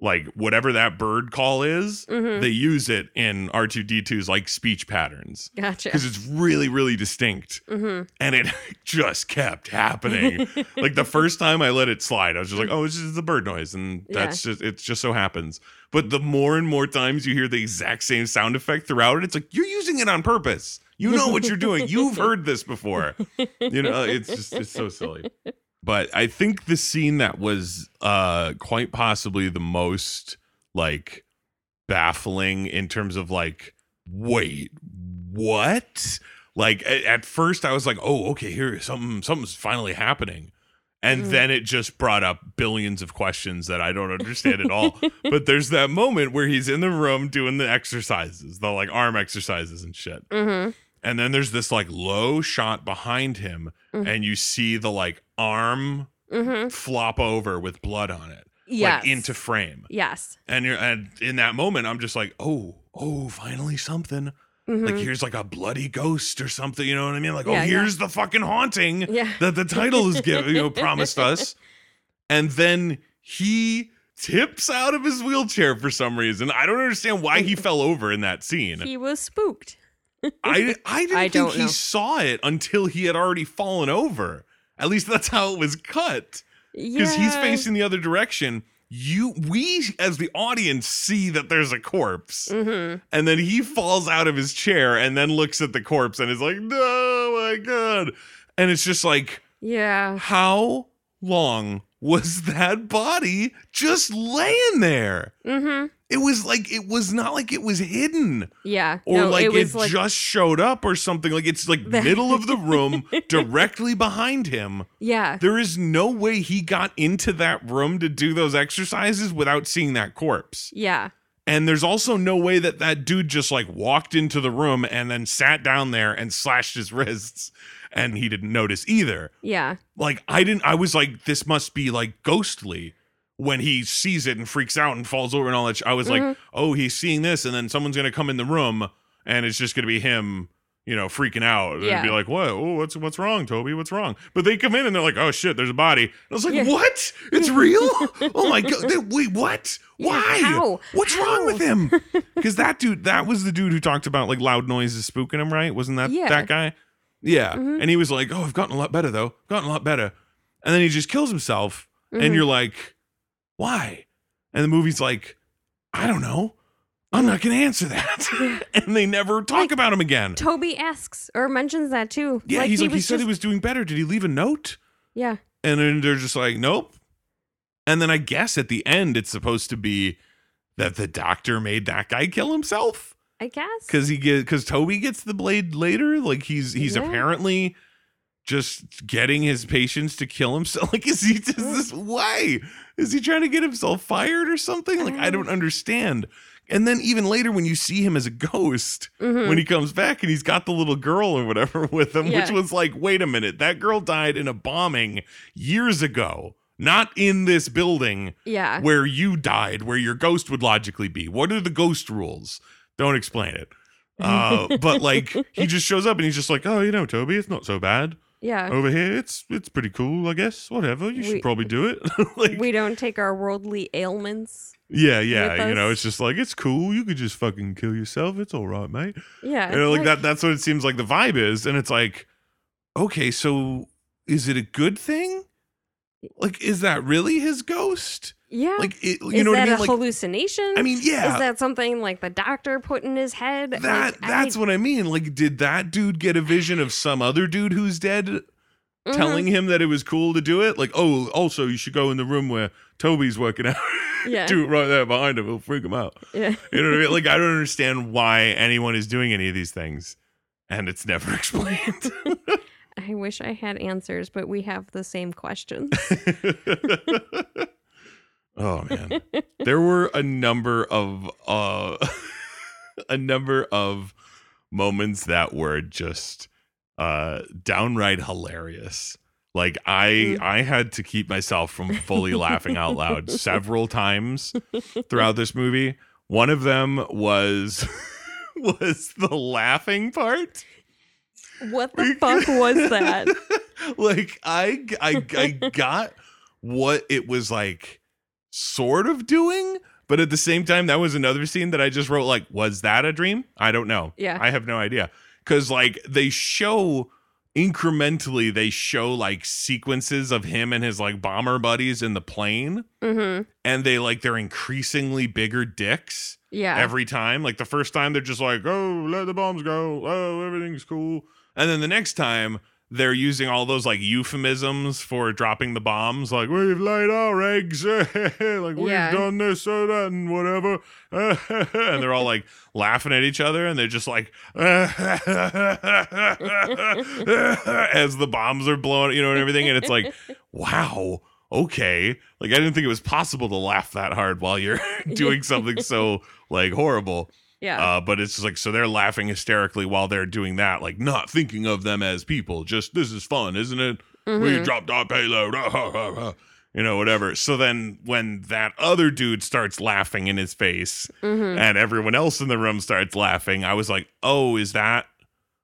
like whatever that bird call is, Mhm. they use it in R2D2's like speech patterns Gotcha. because it's really really distinct hmm and it just kept happening. like the first time I let it slide, I was just like, "Oh, it's just the bird noise," and that's just it. Just so happens. But the more and more times you hear the exact same sound effect throughout it, it's like you're using it on purpose. You know what you're doing. You've heard this before. You know, it's just it's so silly. But I think the scene that was uh quite possibly the most like baffling in terms of like, wait, what? Like at, at first I was like, oh, okay, here something something's finally happening. And Mhm. then it just brought up billions of questions that I don't understand at all. but there's that moment where he's in the room doing the exercises, the like arm exercises and shit. hmm And then there's this like low shot behind him, Mhm. and you see the like arm hmm flop over with blood on it, Yes. like into frame. Yes. And you're and in that moment, I'm just like, oh, oh, finally something. hmm Like here's like a bloody ghost or something. You know what I mean? Like, Yeah, oh, yeah. here's the fucking haunting yeah. that the title is given, you know, promised us. And then he tips out of his wheelchair for some reason. I don't understand why he fell over in that scene. He was spooked. I I didn't I think he saw it until he had already fallen over. At least that's how it was cut. Because he's facing the other direction. You we as the audience see that there's a corpse. Mhm. And then he falls out of his chair and then looks at the corpse and is like, No, my God. And it's just like, Yeah. how long was that body just laying there? hmm It was like it was not like it was hidden Yeah. or no, like it it, like just showed up or something. Like it's like middle of the room, directly behind him. yeah. There is no way he got into that room to do those exercises without seeing that corpse. Yeah. And there's also no way that that dude just like walked into the room and then sat down there and slashed his wrists and he didn't notice either. Yeah. Like I didn't I was like this must be like ghostly when he sees it and freaks out and falls over and all that. sh- I was like, Mhm. oh, he's seeing this, and then someone's gonna come in the room, and it's just gonna be him. You know, freaking out and Yeah. be like, "What? Oh, what's what's wrong, Toby? What's wrong?" But they come in and they're like, "Oh shit, there's a body." And I was like, Yeah. "What? It's real? oh my god! They- Wait, what? Why? how? What's wrong with him?" Because that dude, that was the dude who talked about like loud noises spooking him, right? Wasn't that Yeah. that guy? Yeah. Mhm. And he was like, "Oh, I've gotten a lot better though. Gotten a lot better." And then he just kills himself, Mhm. and you're like, "Why?" And the movie's like, "I don't know. I'm not going to answer that." And they never talk Like, about him again. Toby asks or mentions that too. Yeah, he's like, he said just, he was doing better. Did he leave a note? Yeah. And then they're just like, nope. And then I guess at the end, it's supposed to be that the doctor made that guy kill himself I guess. because he get because Toby gets the blade later. Like he's he's Yeah. apparently just getting his patients to kill himself. Like is he just this why is he trying to get himself fired or something? Like I don't understand. And then even later when you see him as a ghost, Mhm. when he comes back and he's got the little girl or whatever with him, which was like, wait a minute, that girl died in a bombing years ago, not in this building yeah. where you died, where your ghost would logically be. What are the ghost rules? Don't explain it. Uh, but like he just shows up and he's just like, oh, you know, Toby, it's not so bad yeah. over here. It's it's pretty cool, I guess. Whatever, you should probably do it. like, we don't take our worldly ailments. yeah, yeah, you know, it's just like it's cool. You could just fucking kill yourself. It's all right, mate. Yeah. you know, like, that that's what it seems like the vibe is and it's like okay so is it a good thing like is that really his ghost Yeah. like it, you is know what that i mean a like hallucination? i mean yeah Is that something like the doctor put in his head? that Like, that's I, what i mean like did that dude get a vision of some other dude who's dead Mhm. telling him that it was cool to do it like oh also you should go in the room where toby's working out Yeah. do it right there behind him it'll freak him out Yeah. you know what i mean like i don't understand why anyone is doing any of these things and it's never explained I wish I had answers, but we have the same questions. Oh man there were a number of uh a number of moments that were just uh downright hilarious like i Mm. i had to keep myself from fully laughing out loud several times throughout this movie one of them was was the laughing part what the fuck was that? like I, I I got what it was like sort of doing but at the same time that was another scene that I just wrote like was that a dream I don't know Yeah. I have no idea cuz like they show incrementally they show like sequences of him and his like bomber buddies in the plane hmm and they like they're increasingly bigger dicks Yeah. every time. Like the first time they're just like, "Oh, let the bombs go. Oh, everything's cool." And then the next time they're using all those like euphemisms for dropping the bombs, like "We've laid our eggs," like "We've Yeah. done this or that and whatever," and they're all like laughing at each other, and they're just like as the bombs are blowing, you know, and everything, and it's like, wow. Okay, like I didn't think it was possible to laugh that hard while you're doing something so like horrible. Yeah. Uh, but it's like so they're laughing hysterically while they're doing that, like not thinking of them as people. Just this is fun, isn't it? We Mhm. dropped our payload, you know, whatever. So then when that other dude starts laughing in his face, Mhm. and everyone else in the room starts laughing, I was like, oh, is that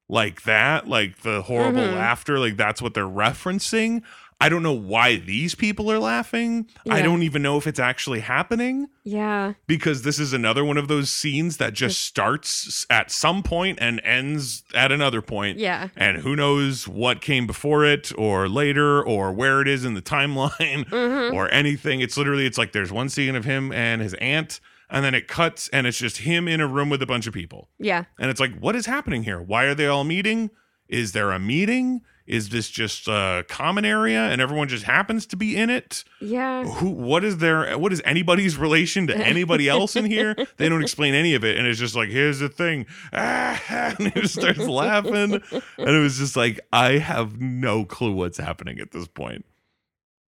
like that? Like the horrible Mhm. laughter? Like that's what they're referencing? I don't know why these people are laughing. I don't even know if it's actually happening Yeah. because this is another one of those scenes that just starts at some point and ends at another point. Yeah. And who knows what came before it or later or where it is in the timeline hmm or anything. It's literally it's like there's one scene of him and his aunt and then it cuts and it's just him in a room with a bunch of people. Yeah. And it's like what is happening here? Why are they all meeting? Is there a meeting? Is this just a common area and everyone just happens to be in it? Yeah. who what is their what is anybody's relation to anybody else in here they don't explain any of it and it's just like here's the thing ah, and he starts laughing and it was just like i have no clue what's happening at this point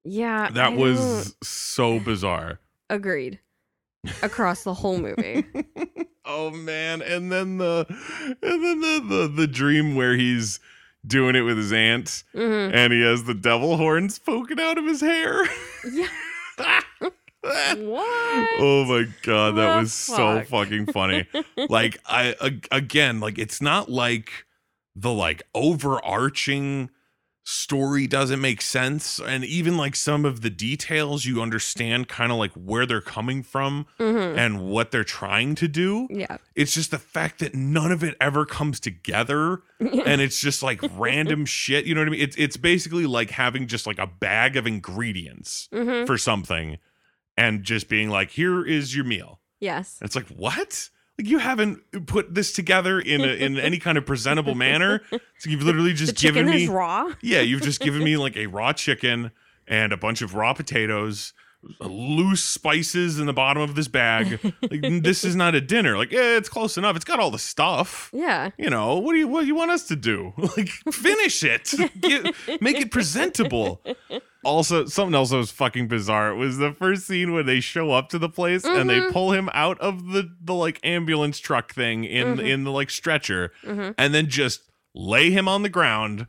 Yeah. that I was don't- so bizarre agreed across the whole movie. oh man and then the and then the, the the dream where he's doing it with his aunt hmm and he has the devil horns poking out of his hair Yeah. What? Oh my god, that The was so fucking funny. like I again, like it's not like the like overarching story doesn't make sense and even like some of the details you understand kind of like where they're coming from Mhm. and what they're trying to do. Yeah. It's just the fact that none of it ever comes together and it's just like random shit, you know what I mean? It's it's basically like having just like a bag of ingredients hmm for something and just being like, here is your meal. Yes. And it's like, what? Like you haven't put this together in a, in any kind of presentable manner. So you've literally just chicken given me raw. Yeah, you've just given me like a raw chicken and a bunch of raw potatoes, uh, loose spices in the bottom of this bag. Like this is not a dinner. Like, yeah, it's close enough. It's got all the stuff. Yeah. You know, what do you what do you want us to do? Like finish it. Get, make it presentable. Also, something else that was fucking bizarre It was the first scene where they show up to the place and they Mhm. pull him out of the the like ambulance truck thing in Mhm. in the like stretcher hmm and then just lay him on the ground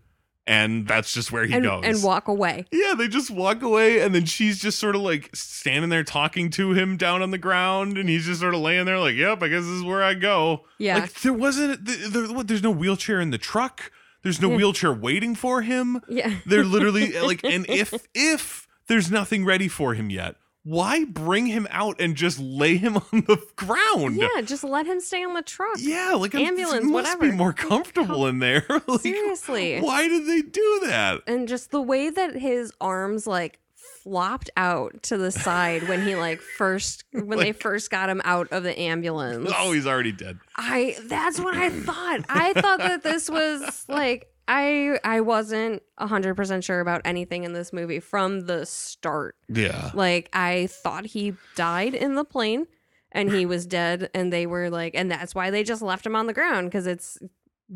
and that's just where he And, goes. and walk away. yeah, they just walk away, and then she's just sort of like standing there talking to him down on the ground, and he's just sort of laying there, like, "Yep, I guess this is where I go." Yeah. Like there wasn't th- there, what, there's no wheelchair in the truck. There's no Yeah. wheelchair waiting for him. yeah. They're literally like and if if there's nothing ready for him yet, why bring him out and just lay him on the ground? Yeah. Just let him stay on the truck. Yeah, like Ambulance, must whatever. be more comfortable in there. like, Seriously. Why did they do that? And just the way that his arms like flopped out to the side when he like first when they first got him out of the ambulance. Oh, he's already dead. I that's what I thought. I thought that this was like I I wasn't 100% sure about anything in this movie from the start. Yeah. Like I thought he died in the plane and he was dead and they were like and that's why they just left him on the ground cuz it's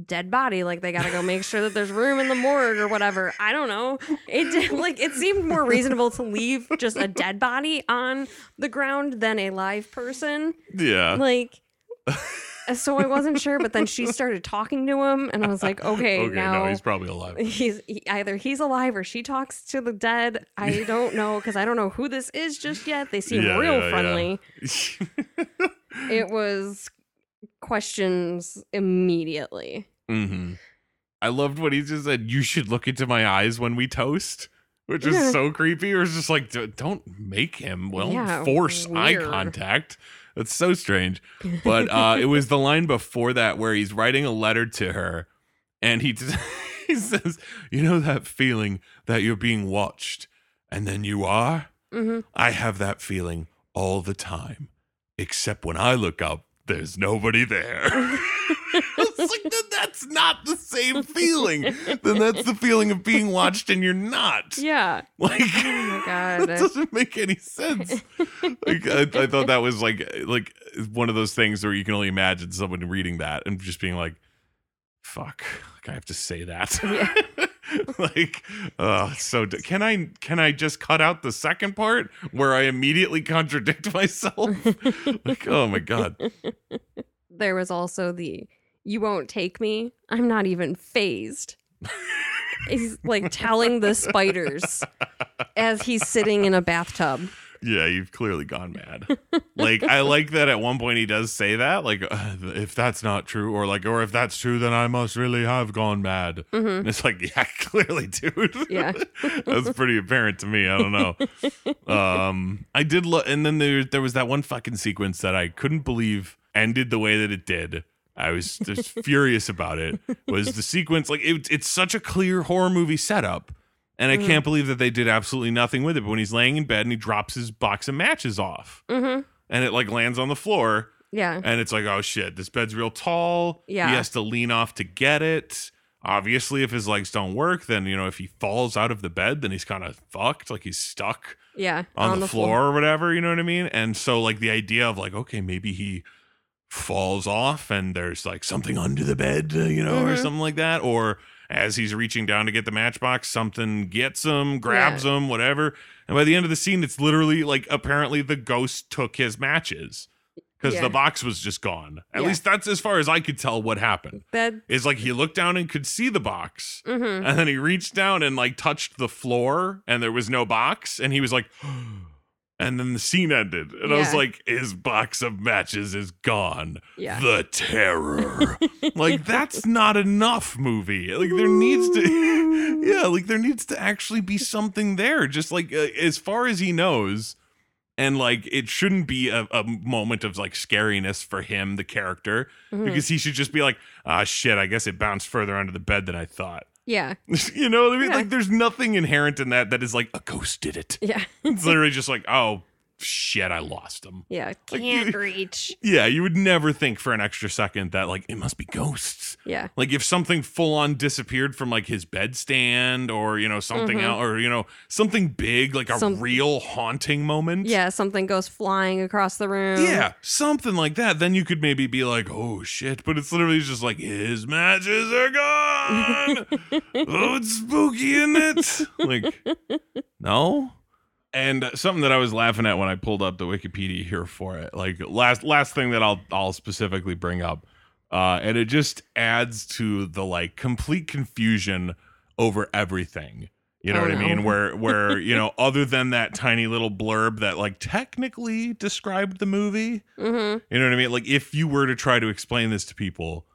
dead body like they got to go make sure that there's room in the morgue or whatever. I don't know. It did, like it seemed more reasonable to leave just a dead body on the ground than a live person. Yeah. Like uh, so I wasn't sure but then she started talking to him and I was like, okay, okay, now no, he's probably alive. he's he, either he's alive or she talks to the dead. I don't know because I don't know who this is just yet. They seem Yeah, real yeah, yeah. friendly. It was questions immediately. hmm I loved what he just said. You should look into my eyes when we toast, which is Yeah. so creepy. It was just like, "D- don't make him. Well, Yeah, force eye contact. That's so strange. But uh, it was the line before that where he's writing a letter to her, and he he says, "You know that feeling that you're being watched, and then you are. hmm I have that feeling all the time, except when I look up, there's nobody there." it's like "Then that's not the same feeling. then that's the feeling of being watched and you're not. Yeah. Like, Oh my God. that doesn't make any sense. like, I, I thought that was like like one of those things where you can only imagine someone reading that and just being like, "Fuck, like I have to say that." Yeah. like, oh, so. d- Can I can I just cut out the second part where I immediately contradict myself? like, oh my god. There was also the "You won't take me. I'm not even fazed." He's like telling the spiders as he's sitting in a bathtub. Yeah, you've clearly gone mad. like I like that at one point he does say that, like uh, if that's not true, or like, or if that's true, then I must really have gone mad. hmm And it's like, yeah, clearly, dude. Yeah. that's pretty apparent to me. I don't know. Um, I did look, and then there there was that one fucking sequence that I couldn't believe ended the way that it did. I was just furious about it. Was the sequence like it, it's such a clear horror movie setup, and I Mhm. can't believe that they did absolutely nothing with it. But when he's laying in bed and he drops his box of matches off, hmm and it like lands on the floor, Yeah. and it's like, oh shit, this bed's real tall. Yeah. He has to lean off to get it. Obviously, if his legs don't work, then you know if he falls out of the bed, then he's kind of fucked. Like he's stuck Yeah. on, the, floor, or whatever. You know what I mean? And so like the idea of like, okay, maybe he falls off and there's like something under the bed, uh, you know, or Mhm. something like that, or as he's reaching down to get the matchbox, something gets him, grabs him, whatever. And by the end of the scene, it's literally like apparently the ghost took his matches because Yeah. the box was just gone. At Yeah. least that's as far as I could tell what happened. That. Is like he looked down and could see the box. hmm And then he reached down and like touched the floor and there was no box. And he was like, And then the scene ended, and I was like, "His box of matches is gone. Yeah. The terror, like that's not enough, movie. Like there needs to, yeah, like there needs to actually be something there. Just like uh, as far as he knows, and like it shouldn't be a, a moment of like scariness for him, the character, Mhm. because he should just be like, ah, shit. I guess it bounced further under the bed than I thought. Yeah. you know what I mean? Yeah. Like there's nothing inherent in that that is like a ghost did it. Yeah. It's literally just like, oh shit, I lost him. Yeah. Can't you- reach. Yeah, you would never think for an extra second that like it must be ghosts. Yeah. Like if something full on disappeared from like his bedstand or you know something Mhm. else or you know something big like a Some- real haunting moment. Yeah. Something goes flying across the room. Yeah, something like that. Then you could maybe be like, "Oh shit!" But it's literally just like his matches are gone. oh, it's spooky, isn't it? Like, no. And something that I was laughing at when I pulled up the Wikipedia here for it, like last last thing that I'll I'll specifically bring up, uh, and it just adds to the like complete confusion over everything. You know Oh, what I no. mean? Where where you know, other than that tiny little blurb that like technically described the movie, Mm-hmm. you know what I mean? Like if you were to try to explain this to people,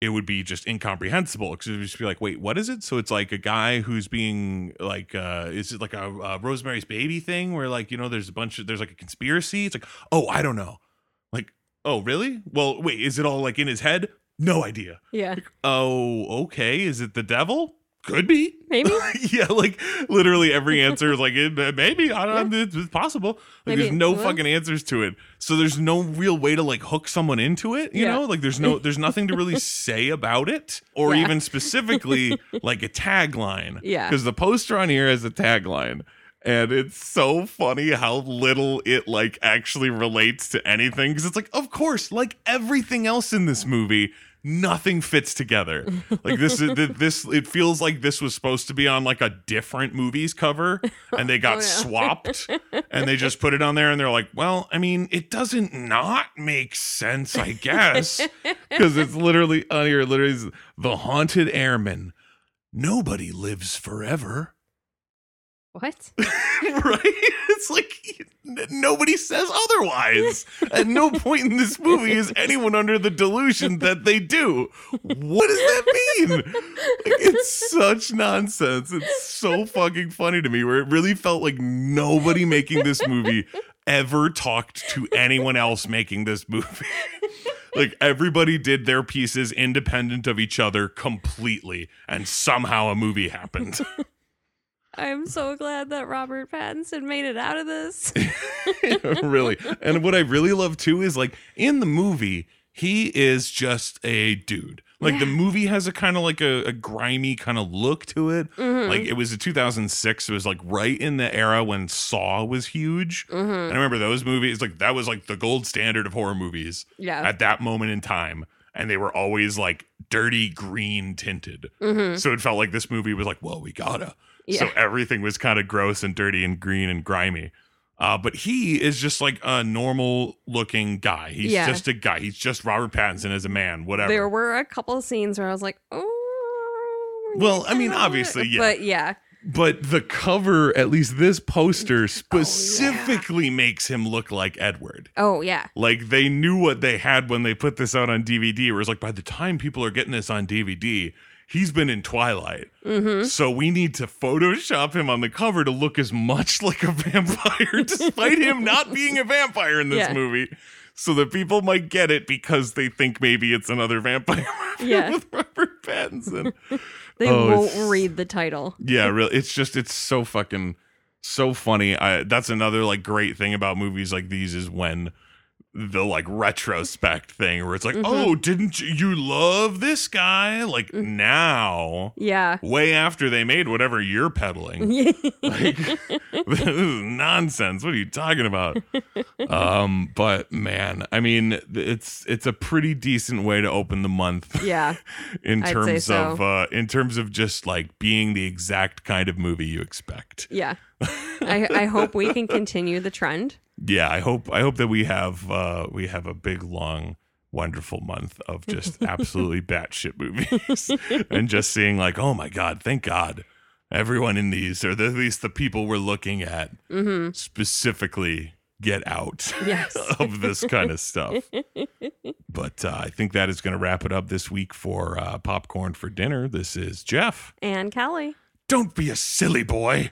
it would be just incomprehensible because it would just be like, wait, what is it? So it's like a guy who's being like, uh, is it like a, uh Rosemary's Baby thing where like you know there's a bunch of there's like a conspiracy? It's like, oh, I don't know. Like, oh, really? Well, wait, is it all like in his head? No idea. Yeah. Oh, okay. Is it the devil? Could be. Maybe. yeah, like literally every answer is like eh, it, maybe I don't know, it's, it's possible. Like Maybe, there's no fucking answers to it. So there's no real way to like hook someone into it, you Yeah. know? Like there's no there's nothing to really say about it or Yeah. even specifically like a tagline. Yeah. Cuz the poster on here has a tagline. And it's so funny how little it like actually relates to anything because it's like, of course, like everything else in this movie, nothing fits together. Like this is this it feels like this was supposed to be on like a different movie's cover and they got Oh, yeah. swapped and they just put it on there and they're like, "Well, I mean, it doesn't not make sense, I guess." Cuz it's literally uh, on here literally the haunted airman. Nobody lives forever. What? right? It's like n- nobody says otherwise. At no point in this movie is anyone under the delusion that they do. What does that mean? Like, it's such nonsense. It's so fucking funny to me where it really felt like nobody making this movie ever talked to anyone else making this movie. like everybody did their pieces independent of each other completely and somehow a movie happened. I'm so glad that Robert Pattinson made it out of this. really. And what I really love too is like in the movie, he is just a dude. Like the movie has a kind of like a, a grimy kind of look to it. Mhm. Like it was a 2006. It was like right in the era when Saw was huge. Mhm. And I remember those movies, like that was like the gold standard of horror movies Yeah. at that moment in time. And they were always like dirty green tinted. hmm So it felt like this movie was like, well, we gotta. Yeah. So everything was kind of gross and dirty and green and grimy. Uh, but he is just like a normal looking guy. He's Yeah. just a guy. He's just Robert Pattinson as a man, whatever. There were a couple of scenes where I was like, oh. Well, I mean, obviously, yeah. But yeah. but the cover, at least this Oh, poster, specifically makes him look like Edward. Oh, yeah. Like they knew what they had when they put this out on DVD. Whereas, like, by the time people are getting this on DVD, he's been in Twilight. hmm So we need to Photoshop him on the cover to look as much like a vampire, despite him not being a vampire in this Yeah. movie. So that people might get it because they think maybe it's another vampire movie Yeah. with Robert Pattinson. They Oh, won't read the title. yeah, really. It's just it's so fucking so funny. I, that's another like great thing about movies like these is when the like retrospect thing where it's like, Mhm. oh, didn't you, love this guy? Like Mm. now, Yeah. way after they made whatever you're peddling. like this is nonsense what are you talking about um but man i mean it's it's a pretty decent way to open the month yeah. in I'd terms so. of uh in terms of just like being the exact kind of movie you expect Yeah. I, I hope we can continue the trend. Yeah i hope i hope that we have uh we have a big long wonderful month of just absolutely batshit movies and just seeing like oh my god thank god everyone in these, or the, at least the people we're looking at, Mm-hmm. specifically get out Yes. of this kind of stuff. But uh, I think that is going to wrap it up this week for uh, Popcorn for Dinner. This is Jeff. and Callie. Don't be a silly boy.